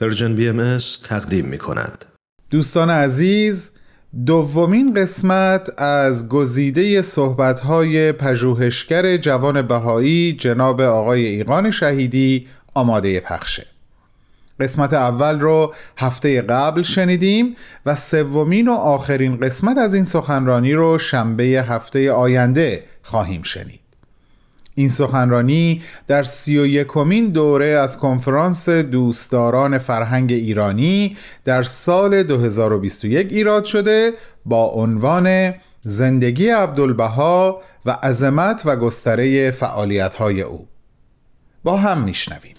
Persian BM تقدیم می کند. دوستان عزیز دومین قسمت از گزیده صحبت‌های پژوهشگر جوان بهایی جناب آقای ایقان شهیدی آماده پخشه قسمت اول رو هفته قبل شنیدیم و سومین و آخرین قسمت از این سخنرانی رو شنبه هفته آینده خواهیم شنید این سخنرانی در سی و یکمین دوره از کنفرانس دوستداران فرهنگ ایرانی در سال 2021 ایراد شده با عنوان زندگی عبدالبها و عظمت و گستره فعالیت‌های او. با هم میشنویم.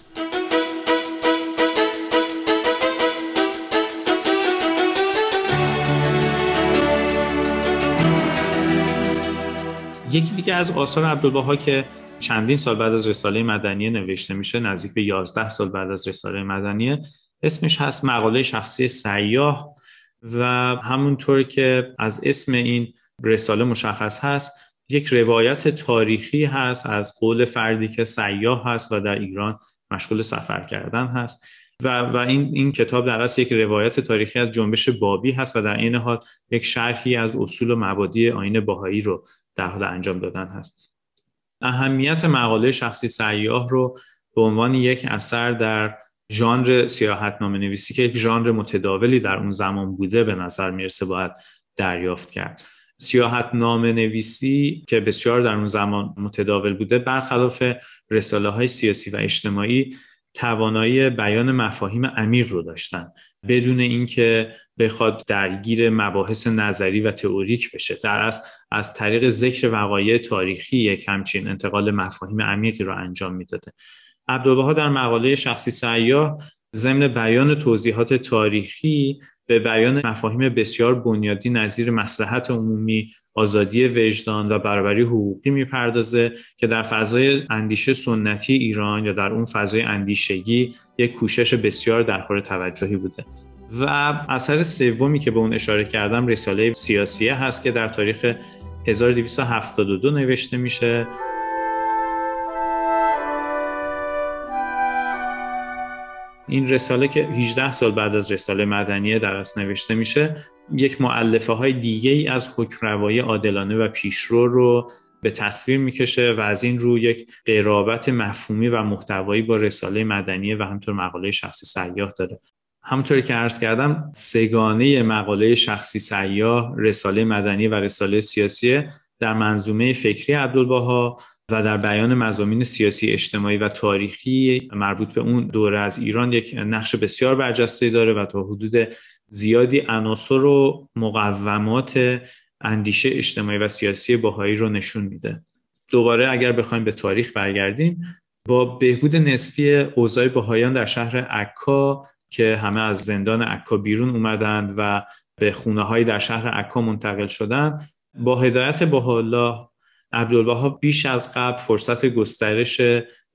یکی دیگه از آثار عبدالبها که چندین سال بعد از رساله مدنی نوشته میشه نزدیک به 11 سال بعد از رساله مدنی اسمش هست مقاله شخصی سیاه و همونطور که از اسم این رساله مشخص هست یک روایت تاریخی هست از قول فردی که سیاه هست و در ایران مشغول سفر کردن هست و, و این, این کتاب در اصل یک روایت تاریخی از جنبش بابی هست و در این حال یک شرحی از اصول و مبادی آین باهایی رو در حال انجام دادن هست. اهمیت مقاله شخصی سیاه رو به عنوان یک اثر در ژانر سیاحت نام نویسی که یک ژانر متداولی در اون زمان بوده به نظر می‌رسه باید دریافت کرد. سیاحت نام نویسی که بسیار در اون زمان متداول بوده برخلاف رساله های سیاسی و اجتماعی توانایی بیان مفاهیم عمیق رو داشتن بدون اینکه بخواد درگیر مباحث نظری و تئوریک بشه. در از از طریق ذکر وقایع تاریخی یک همچین انتقال مفاهیم عمیقی رو انجام می‌داده. عبدالبها در مقاله شخصی سیاه ضمن بیان توضیحات تاریخی به بیان مفاهیم بسیار بنیادی نظیر مسلحت عمومی آزادی وجدان و برابری حقوقی می‌پردازه که در فضای اندیشه سنتی ایران یا در اون فضای اندیشگی یک کوشش بسیار در خور توجهی بوده. و اثر سومی که به اون اشاره کردم رساله سیاسیه هست که در تاریخ 1272 نوشته میشه. این رساله که 18 سال بعد از رساله مدنیه در نوشته میشه یک معلفه های دیگه ای از حکمروایی عادلانه و پیشرو رو به تصویر می‌کشه و از این رو یک قرابت مفهومی و محتوایی با رساله مدنیه و همطور مقاله شخصی سیاه داره. همونطوری که عرض کردم سگانه مقاله شخصی سیاه رساله مدنی و رساله سیاسی در منظومه فکری عبدالبها و در بیان مزامین سیاسی اجتماعی و تاریخی مربوط به اون دوره از ایران یک نقش بسیار برجسته داره و تا حدود زیادی عناصر و مقومات اندیشه اجتماعی و سیاسی باهایی رو نشون میده. دوباره اگر بخوایم به تاریخ برگردیم با بهبود نسبی اوضاع باهایان در شهر عکا که همه از زندان عکا بیرون اومدند و به خونه های در شهر عکا منتقل شدند با هدایت الله عبدالبها بیش از قبل فرصت گسترش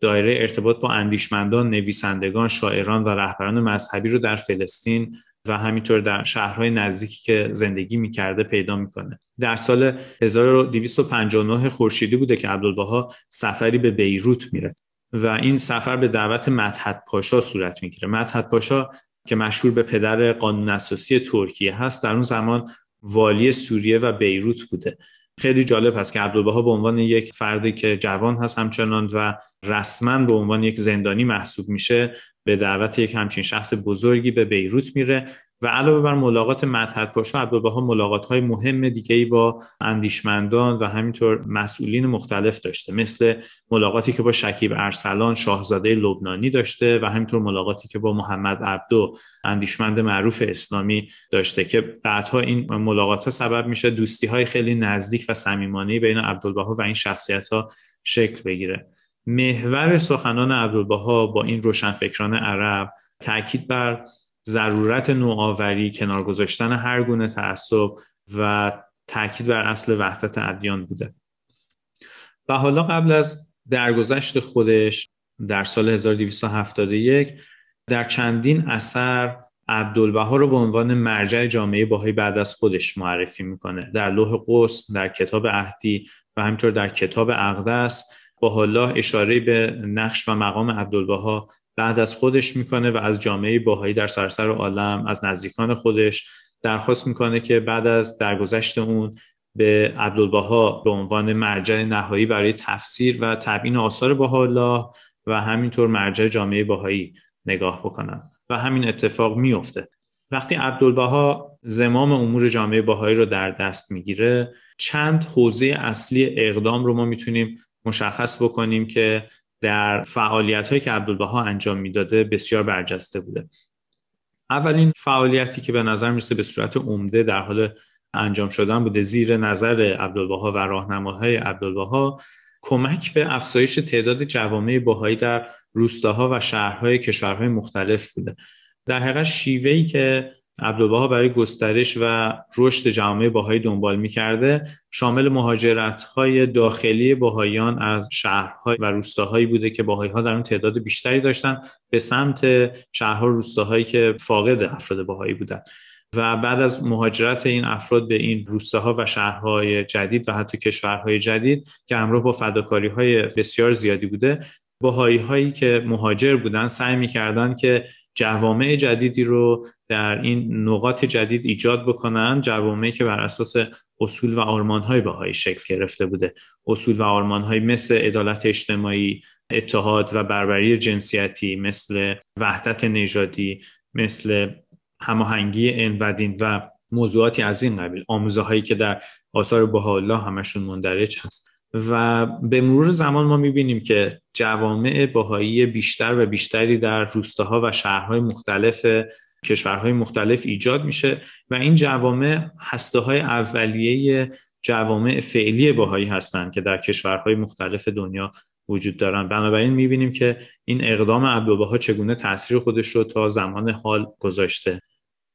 دایره ارتباط با اندیشمندان، نویسندگان، شاعران و رهبران مذهبی رو در فلسطین و همینطور در شهرهای نزدیکی که زندگی می‌کرده پیدا می‌کنه. در سال 1259 خورشیدی بوده که عبدالبها سفری به بیروت میره و این سفر به دعوت مدحت پاشا صورت می‌گیره. مدحت پاشا که مشهور به پدر قانون اساسی ترکیه هست در اون زمان والی سوریه و بیروت بوده. خیلی جالب هست که عبدالبها به عنوان یک فردی که جوان هست همچنان و رسما به عنوان یک زندانی محسوب میشه به دعوت یک همچین شخص بزرگی به بیروت میره و علاوه بر ملاقات مدحت پاشا عبدالبها ملاقات های مهم دیگه ای با اندیشمندان و همینطور مسئولین مختلف داشته. مثل ملاقاتی که با شکیب ارسلان شاهزاده لبنانی داشته و همینطور ملاقاتی که با محمد عبدو اندیشمند معروف اسلامی داشته که بعدها این ملاقات ها سبب میشه دوستی های خیلی نزدیک و صمیمانه بین عبدالبها و این شخصیت ها شکل بگیره. محور سخنان عبدالبها با این روشنفکران عرب تاکید بر ضرورت نوآوری کنار گذاشتن هر گونه تعصب و تاکید بر اصل وحدت ادیان بوده. و حالا قبل از درگذشت خودش در سال 1271 در چندین اثر عبدالبها رو به عنوان مرجع جامعه باهایی بعد از خودش معرفی می‌کنه. در لوح قوس در کتاب عهدی و همینطور در کتاب اقدس با الله اشاره به نقش و مقام عبدالبها بعد از خودش می‌کنه و از جامعه باهایی در سراسر عالم از نزدیکان خودش درخواست می‌کنه که بعد از درگذشت اون به عبدالبها به عنوان مرجع نهایی برای تفسیر و تبیین آثار بهاءالله و همینطور مرجع جامعه باهایی نگاه بکنن و همین اتفاق میفته وقتی عبدالبها زمام امور جامعه باهایی رو در دست می‌گیره چند حوزه اصلی اقدام رو ما می‌تونیم مشخص بکنیم که در فعالیت هایی که عبدالبها انجام می‌داده بسیار برجسته بوده. اولین فعالیتی که به نظر می‌رسه به صورت عمده در حال انجام شدن بوده زیر نظر عبدالبها و راهنماهای عبدالبها کمک به افزایش تعداد جوامع باهایی در روستاها و شهرهای کشورهای مختلف بوده. در حقیقت شیوهی که عبدالبها برای گسترش و رشد جامعه باهایی دنبال می‌کرده شامل مهاجرت های داخلی باهایان از شهرهای و روستاهایی بوده که باهایی ها در اون تعداد بیشتری داشتن به سمت شهرها و روستاهایی که فاقد افراد باهایی بودن. و بعد از مهاجرت این افراد به این روستاها و شهرهای جدید و حتی کشورهای جدید که همراه با فداکاری های بسیار زیادی بوده باهایی هایی که مهاجر بودن سعی می‌کردن که جوامع جدیدی رو در این نقاط جدید ایجاد بکنن جوامعی که بر اساس اصول و آرمانهای بهایی شکل گرفته بوده. اصول و آرمانهایی مثل عدالت اجتماعی اتحاد و بربری جنسیتی مثل وحدت نژادی مثل هماهنگی ان و دین و موضوعاتی از این قبیل. آموزه هایی که در آثار بهاءالله همشون مندرج هست. و به مرور زمان ما می‌بینیم که جوامع باهایی بیشتر و بیشتری در روستاها و شهرهای مختلف کشورهای مختلف ایجاد میشه و این جوامع هسته های اولیه جوامع فعلی باهایی هستند که در کشورهای مختلف دنیا وجود دارن بنابراین می‌بینیم که این اقدام عبدالبها چگونه تاثیر خودش رو تا زمان حال گذاشته.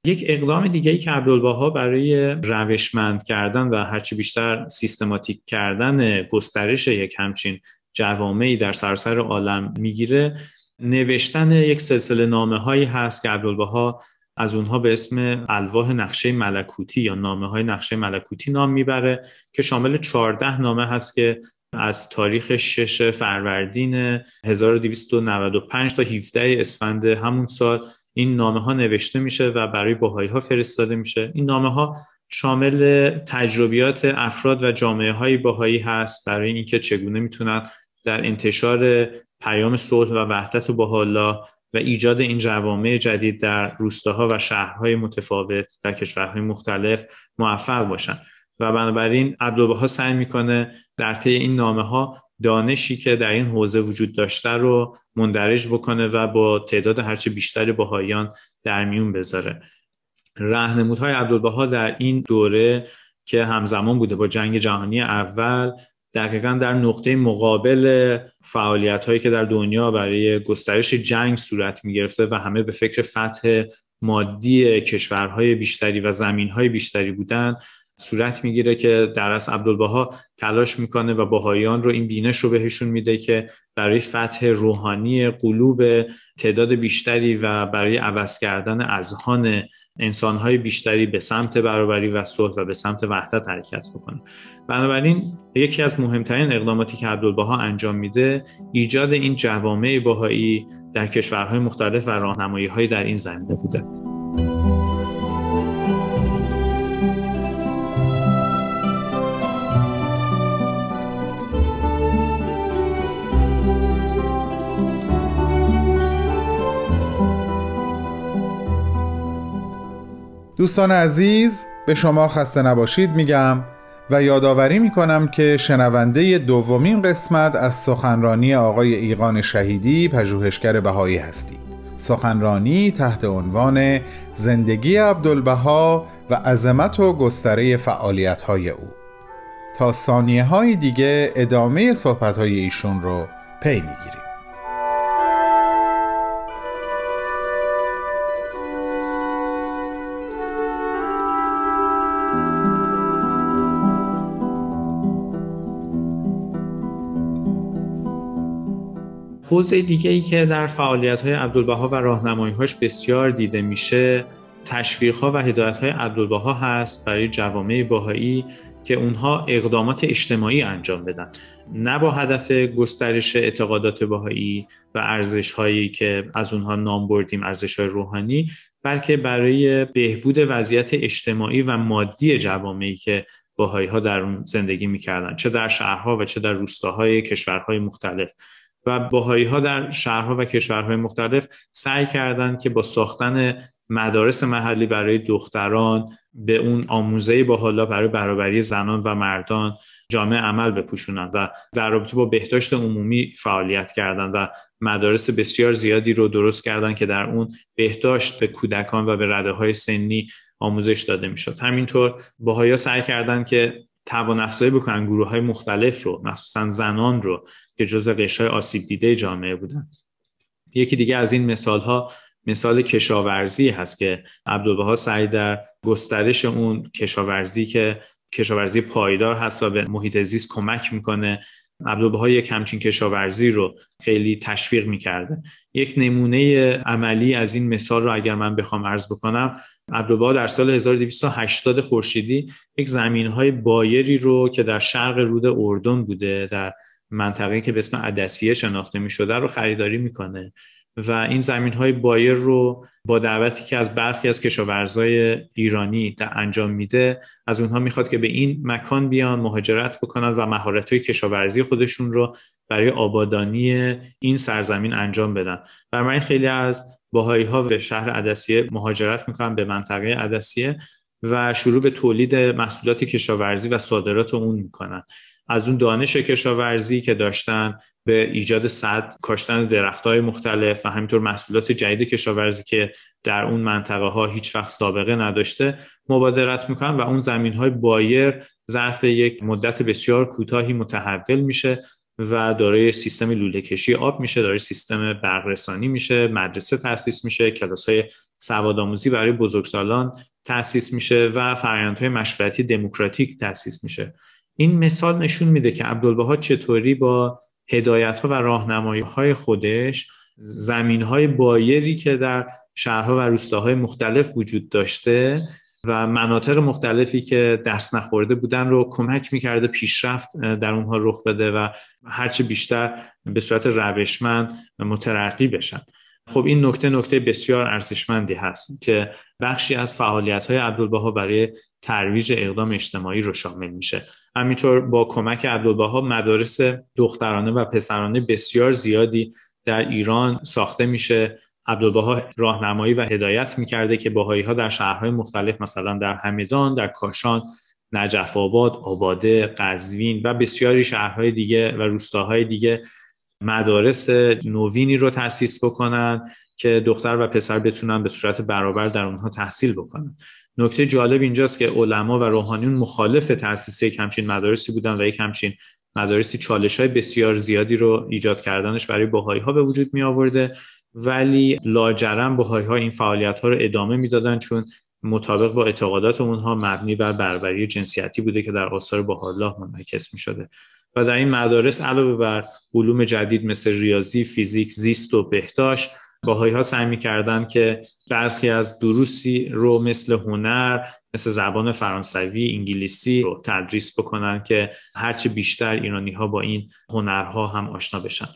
یک اقدام دیگه ای که عبدالبها برای روشمند کردن و هرچی بیشتر سیستماتیک کردن گسترش یک همچین جوامعی در سراسر عالم می‌گیره نوشتن یک سلسله نامه هایی هست که عبدالبها از اونها به اسم الواح نقشه ملکوتی یا نامه های نقشه ملکوتی نام می‌بره که شامل 14 نامه هست که از تاریخ 6 فروردین 1295 تا 17 اسفند همون سال این نامه ها نوشته میشه و برای باهایی ها فرستاده میشه. این نامه ها شامل تجربیات افراد و جامعه های باهایی هست برای اینکه چگونه می‌تونن در انتشار پیام صلح و وحدت و باحالا و ایجاد این جوامع جدید در روستاها و شهرهای متفاوت در کشورهای مختلف موفق باشن. و بنابراین عبدالبها سعی می‌کنه در طی این نامه ها دانشی که در این حوزه وجود داشته رو مندرج بکنه و با تعداد هرچه بیشتر باهایان در میون بذاره. رهنمودهای عبدالبها در این دوره که همزمان بوده با جنگ جهانی اول دقیقا در نقطه مقابل فعالیت هایی که در دنیا برای گسترش جنگ صورت می گرفته و همه به فکر فتح مادی کشورهای بیشتری و زمینهای بیشتری بودن صورت می‌گیره که در از عبدالبها تلاش می‌کنه و باهایان رو این بینش رو بهشون میده که برای فتح روحانی قلوب تعداد بیشتری و برای عوض کردن اذهان انسانهای بیشتری به سمت برابری و صلح و به سمت وحدت حرکت بکنه. بنابراین یکی از مهمترین اقداماتی که عبدالبها انجام میده ایجاد این جوامع باهایی در کشورهای مختلف و راهنمایی در این زمینه بوده. دوستان عزیز به شما خسته نباشید میگم و یادآوری می‌کنم که شنونده دومین قسمت از سخنرانی آقای ایقان شهیدی پژوهشگر بهایی هستید. سخنرانی تحت عنوان زندگی عبدالبها و عظمت و گستره فعالیت های او. تا ثانیه های دیگه ادامه صحبت های ایشون رو پی می‌گیریم. حوزه دیگه ای که در فعالیت های عبدالبها و راهنمایی هاش بسیار دیده میشه تشویق ها و هدایت های عبدالبها هست برای جوامع باهایی که اونها اقدامات اجتماعی انجام بدن. نه با هدف گسترش اعتقادات بهایی و ارزش هایی که از اونها نام بردیم ارزش های روحانی بلکه برای بهبود وضعیت اجتماعی و مادی جوامعی که باهایی ها در اون زندگی می‌کردن. چه در شهرها و چه در روستاهای کشورهای مختلف. و باهایی ها در شهرها و کشورهای مختلف سعی کردند که با ساختن مدارس محلی برای دختران به اون آموزه با حالا برای برابری زنان و مردان جامعه عمل بپوشونند و در رابطه با بهداشت عمومی فعالیت کردند و مدارس بسیار زیادی رو درست کردند که در اون بهداشت به کودکان و به رده های سنی آموزش داده می‌شد. همینطور باهایا سعی کردند که توان افزایی بکنن گروه های مختلف رو مخصوصا زنان رو که جزء قشر آسیب دیده جامعه بودن. یکی دیگه از این مثال ها مثال کشاورزی هست که عبدالبها سعی در گسترش اون کشاورزی که کشاورزی پایدار هست و به محیط زیست کمک می‌کنه عبدالبها یک همچین کشاورزی رو خیلی تشویق می‌کرده. یک نمونه عملی از این مثال رو اگر من بخوام عرض بکنم عبدالبها در سال 1280 خورشیدی یک زمین های بایری رو که در شرق رود اردن بوده در منطقه که به اسم عدسیه شناخته می شده رو خریداری می‌کنه. و این زمین های بایر رو با دعوتی که از برخی از کشاورزای ایرانی در انجام میده از اونها می‌خواد که به این مکان بیان مهاجرت بکنن و مهارت های کشاورزی خودشون رو برای آبادانی این سرزمین انجام بدن. برای خیلی از باهایی ها به شهر عدسیه مهاجرت می‌کنن به منطقه عدسیه و شروع به تولید محصولات کشاورزی و صادرات اون می‌کنن. از اون دانش کشاورزی که داشتن به ایجاد صد کاشتن درخت های مختلف و همینطور محصولات جدید کشاورزی که در اون منطقه ها هیچ وقت سابقه نداشته مبادرت می‌کنن و اون زمین های بایر ظرف یک مدت بسیار کوتاهی متحول میشه و دارای سیستم لوله کشی آب میشه دارای سیستم برقرسانی میشه مدرسه تاسیس میشه کلاس های سوادآموزی برای بزرگسالان تاسیس میشه و فرآیندهای مشورتی دموکراتیک تاسیس میشه. این مثال نشون میده که عبدالبها چطوری با هدایت ها و راهنمایی های خودش زمین های بایری که در شهرها و روستاهای مختلف وجود داشته و مناطق مختلفی که دست نخورده بودن رو کمک می‌کرده پیشرفت در اونها رخ بده و هرچه بیشتر به صورت روشمند مترقی بشن. خب این نکته نکته بسیار ارزشمندی هست که بخشی از فعالیت های عبدالبها برای ترویج اقدام اجتماعی رو شامل میشه. همینطور با کمک عبدالبها مدارس دخترانه و پسرانه بسیار زیادی در ایران ساخته میشه. عبدالبها راهنمایی و هدایت می‌کرده که باهایی ها در شهرهای مختلف مثلا در همدان، در کاشان، نجف آباد، آباده، قزوین و بسیاری شهرهای دیگه و روستاهای دیگه مدارس نوینی رو تأسیس بکنن که دختر و پسر بتونن به صورت برابر در اونها تحصیل بکنن. نکته جالب اینجاست که علما و روحانیون مخالف تأسیس یک همچین مدارسی بودن و یک همچین مدارسی چالش های بسیار زیادی رو ایجاد کردنش برای باهایی ها به وجود می آورده ولی لاجرم باهایی ها این فعالیت ها رو ادامه می‌دادن چون مطابق با اعتقادات اونها مبنی بر بربری جنسیتی بوده که در آثار الله منعکس می شده و در این مدارس علاوه بر علوم جدید مثل ریاضی، فیزیک، زیست و بهداشت باهایی ها سعی می‌کردن که برخی از دروسی رو مثل هنر مثل زبان فرانسوی انگلیسی رو تدریس بکنن که هرچه بیشتر ایرانی ها با این هنرها هم آشنا بشن.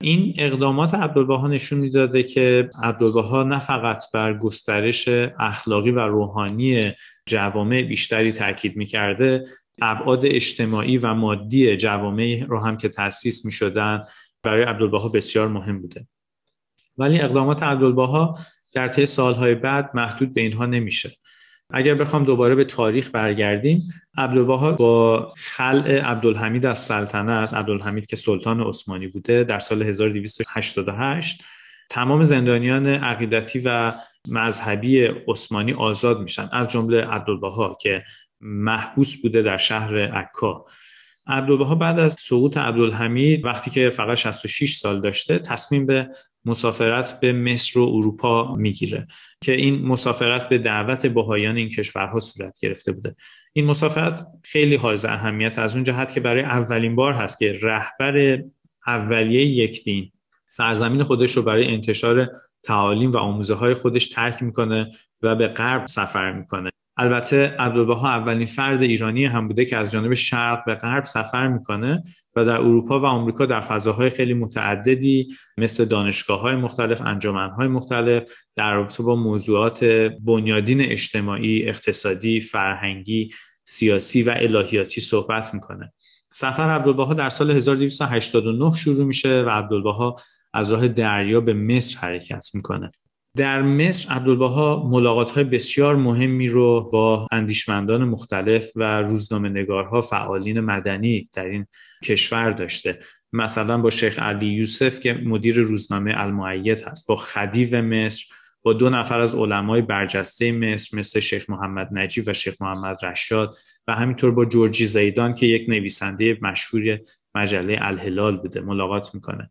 این اقدامات عبدالبها نشون می‌داده که عبدالبها نه فقط بر گسترش اخلاقی و روحانی جوامع بیشتری تاکید می‌کرده ابعاد اجتماعی و مادی جوامع رو هم که تأسیس می شدن برای عبدالبها بسیار مهم بوده. ولی اقدامات عبدالبها در طی سالهای بعد محدود به اینها نمیشه. اگر بخوام دوباره به تاریخ برگردیم عبدالبها با خلع عبدالحمید از سلطنت عبدالحمید که سلطان عثمانی بوده در سال 1288 تمام زندانیان عقیدتی و مذهبی عثمانی آزاد میشن از جمله عبدالبها که محبوس بوده در شهر عکا. عبدالبها بعد از سقوط عبدالحمید وقتی که فقط 66 سال داشته تصمیم به مسافرت به مصر و اروپا می‌گیره که این مسافرت به دعوت بهایان این کشورها صورت گرفته بوده. این مسافرت خیلی حائز اهمیت از اون جهت که برای اولین بار هست که رهبر اولیه یک دین سرزمین خودش رو برای انتشار تعالیم و آموزه های خودش ترک می‌کنه و به غرب سفر می‌کنه. البته عبدالبها اولین فرد ایرانی هم بوده که از جانب شرق به غرب سفر می‌کنه و در اروپا و آمریکا در فضاهای خیلی متعددی مثل دانشگاه های مختلف، انجمن های مختلف در رابطه با موضوعات بنیادین اجتماعی، اقتصادی، فرهنگی، سیاسی و الهیاتی صحبت می‌کنه. سفر عبدالبها در سال 1289 شروع میشه و عبدالبها از راه دریا به مصر حرکت می‌کنه. در مصر عبدالبها ملاقات های بسیار مهمی رو با اندیشمندان مختلف و روزنامه نگارها فعالین مدنی در این کشور داشته. مثلا با شیخ علی یوسف که مدیر روزنامه المعید هست با خدیو مصر با دو نفر از علمای برجسته مصر مثل شیخ محمد نجیب و شیخ محمد رشاد و همینطور با جورجی زیدان که یک نویسنده مشهور مجله الهلال بوده ملاقات می‌کنه.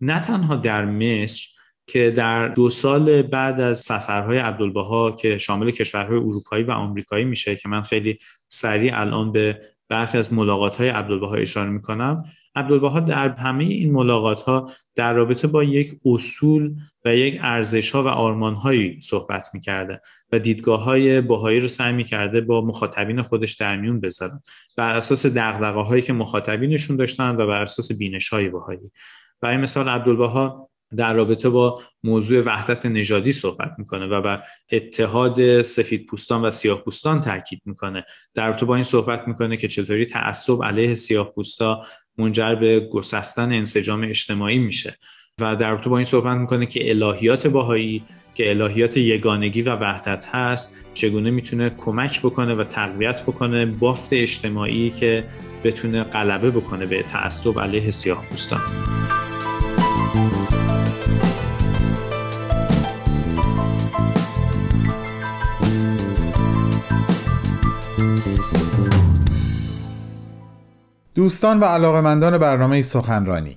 نه تنها در مصر که در دو سال بعد از سفرهای عبدالبها که شامل کشورهای اروپایی و آمریکایی میشه که من خیلی سریع الان به برخی از ملاقات های عبدالبها اشاره می‌کنم عبدالبها در همه این ملاقات ها در رابطه با یک اصول و یک ارزش ها و آرمان هایی صحبت می‌کرده و دیدگاه های باهایی رو سعی می‌کرده با مخاطبین خودش در میون بذارن بر اساس دقدقه هایی که مخاطبینشون داشتن و بر اساس بینش های باهایی. برای مثال عبدالبها در رابطه با موضوع وحدت نژادی صحبت می‌کنه و بر اتحاد سفید پوستان و سیاه پوستان تاکید می‌کنه. در رابطه با این صحبت می‌کنه که چطوری تعصب علیه سیاه پوستا منجر به گسستن انسجام اجتماعی میشه. و در رابطه با این صحبت می‌کنه که الهیات باهایی که الهیات یگانگی و وحدت هست چگونه می‌تونه کمک بکنه و تقویت بکنه بافت اجتماعی که بتونه غلبه بکنه به تعصب علیه سیاه پوستان. دوستان و علاقمندان برنامه سخنرانی.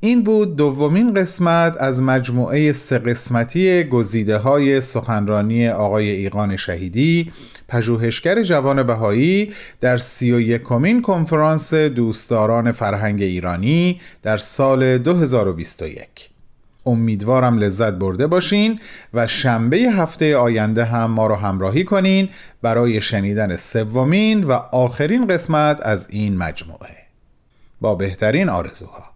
این بود دومین قسمت از مجموعه سه قسمتی گزیده های سخنرانی آقای ایقان شهیدی پژوهشگر جوان بهایی در سی و یکمین کنفرانس دوستداران فرهنگ ایرانی در سال 2021 امیدوارم لذت برده باشین و شنبه هفته آینده هم ما رو همراهی کنین برای شنیدن سومین و آخرین قسمت از این مجموعه. با بهترین آرزوها.